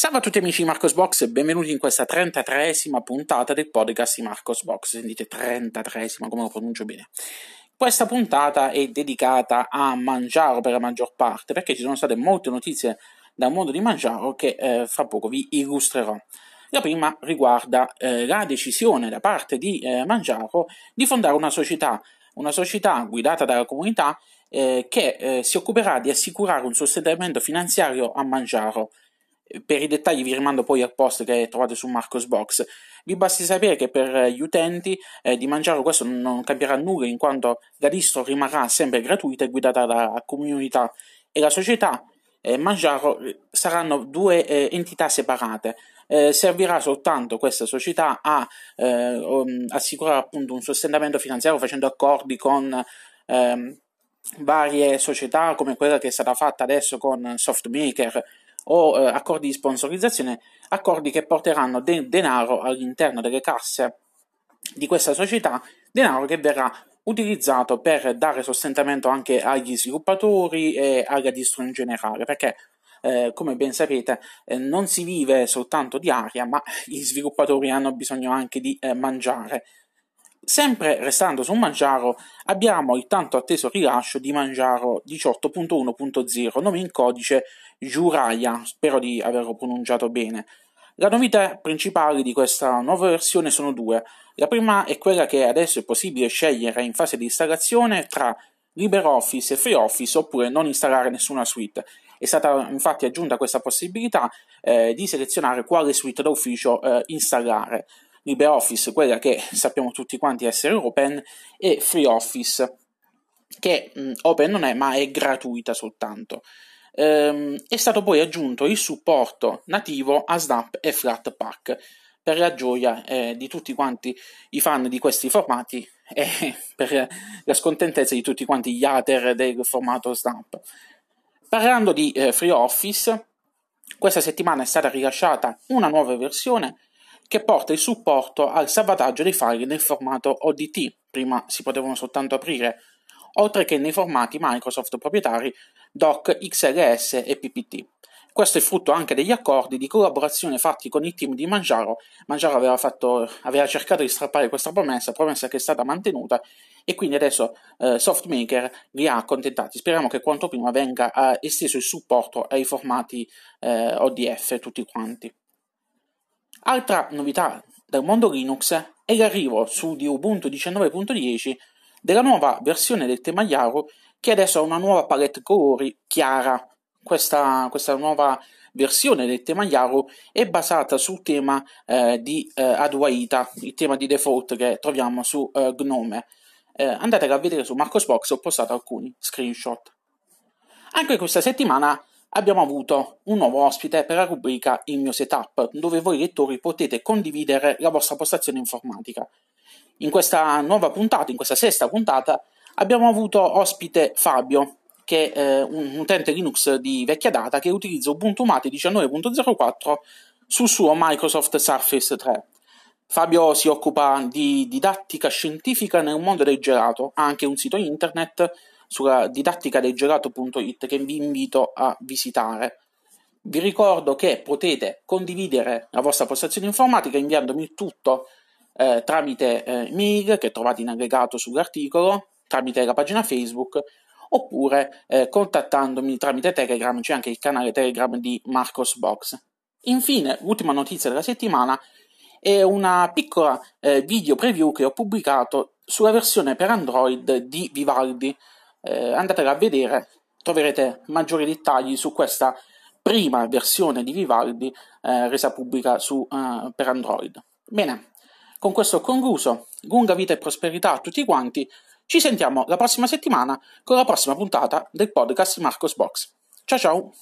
Salve a tutti amici di Marcos Box e benvenuti in questa 33esima puntata del podcast di Marcos Box. Sentite 33esima, come lo pronuncio bene. Questa puntata è dedicata a Mangiaro per la maggior parte, perché ci sono state molte notizie dal mondo di Mangiaro che eh, fra poco vi illustrerò. La prima riguarda eh, la decisione da parte di eh, Mangiaro di fondare una società, una società guidata dalla comunità eh, che eh, si occuperà di assicurare un sostentamento finanziario a Mangiaro per i dettagli vi rimando poi al post che trovate su Marcos Box. Vi basti sapere che per gli utenti eh, di Mangiaro questo non cambierà nulla in quanto la distro rimarrà sempre gratuita e guidata dalla comunità e la società eh, Mangiaro saranno due eh, entità separate. Eh, servirà soltanto questa società a eh, um, assicurare appunto un sostentamento finanziario facendo accordi con ehm, varie società come quella che è stata fatta adesso con Softmaker o eh, accordi di sponsorizzazione, accordi che porteranno del denaro all'interno delle casse di questa società, denaro che verrà utilizzato per dare sostentamento anche agli sviluppatori e alla distro in generale, perché eh, come ben sapete eh, non si vive soltanto di aria, ma gli sviluppatori hanno bisogno anche di eh, mangiare. Sempre restando su Mangiaro, abbiamo il tanto atteso rilascio di Mangiaro 18.1.0, nome in codice Juraya, spero di averlo pronunciato bene. La novità principale di questa nuova versione sono due. La prima è quella che adesso è possibile scegliere in fase di installazione tra LibreOffice e FreeOffice oppure non installare nessuna suite. È stata infatti aggiunta questa possibilità eh, di selezionare quale suite d'ufficio eh, installare. LibreOffice, quella che sappiamo tutti quanti essere open, e FreeOffice, che mh, open non è, ma è gratuita soltanto. Ehm, è stato poi aggiunto il supporto nativo a Snap e Flatpak per la gioia eh, di tutti quanti i fan di questi formati e per la scontentezza di tutti quanti gli hater del formato Snap. Parlando di eh, FreeOffice, questa settimana è stata rilasciata una nuova versione che porta il supporto al salvataggio dei file nel formato ODT, prima si potevano soltanto aprire, oltre che nei formati Microsoft proprietari Doc, XLS e PPT. Questo è frutto anche degli accordi di collaborazione fatti con il team di Mangiaro. Mangiaro aveva, fatto, aveva cercato di strappare questa promessa, promessa che è stata mantenuta, e quindi adesso eh, Softmaker li ha accontentati. Speriamo che quanto prima venga eh, esteso il supporto ai formati eh, ODF tutti quanti. Altra novità del mondo Linux è l'arrivo su di Ubuntu 19.10 della nuova versione del tema Yaro che adesso ha una nuova palette colori chiara. Questa, questa nuova versione del tema Yaro è basata sul tema eh, di eh, Adwaita, il tema di default che troviamo su eh, Gnome. Eh, andatela a vedere su Marcosbox, ho postato alcuni screenshot. Anche questa settimana abbiamo avuto un nuovo ospite per la rubrica Il mio setup, dove voi lettori potete condividere la vostra postazione informatica. In questa nuova puntata, in questa sesta puntata, abbiamo avuto ospite Fabio, che è un utente Linux di vecchia data che utilizza Ubuntu Mate 19.04 sul suo Microsoft Surface 3. Fabio si occupa di didattica scientifica nel mondo del gelato, ha anche un sito internet sulla didattica del gelato.it che vi invito a visitare. Vi ricordo che potete condividere la vostra postazione informatica inviandomi il tutto eh, tramite eh, mail che trovate in aggregato sull'articolo, tramite la pagina Facebook oppure eh, contattandomi tramite Telegram, c'è anche il canale Telegram di Marcos Box. Infine, l'ultima notizia della settimana è una piccola eh, video preview che ho pubblicato sulla versione per Android di Vivaldi eh, andatela a vedere, troverete maggiori dettagli su questa prima versione di Vivaldi eh, resa pubblica su, uh, per Android. Bene, con questo ho concluso. Lunga vita e prosperità a tutti quanti. Ci sentiamo la prossima settimana con la prossima puntata del podcast Marcos Box. Ciao ciao!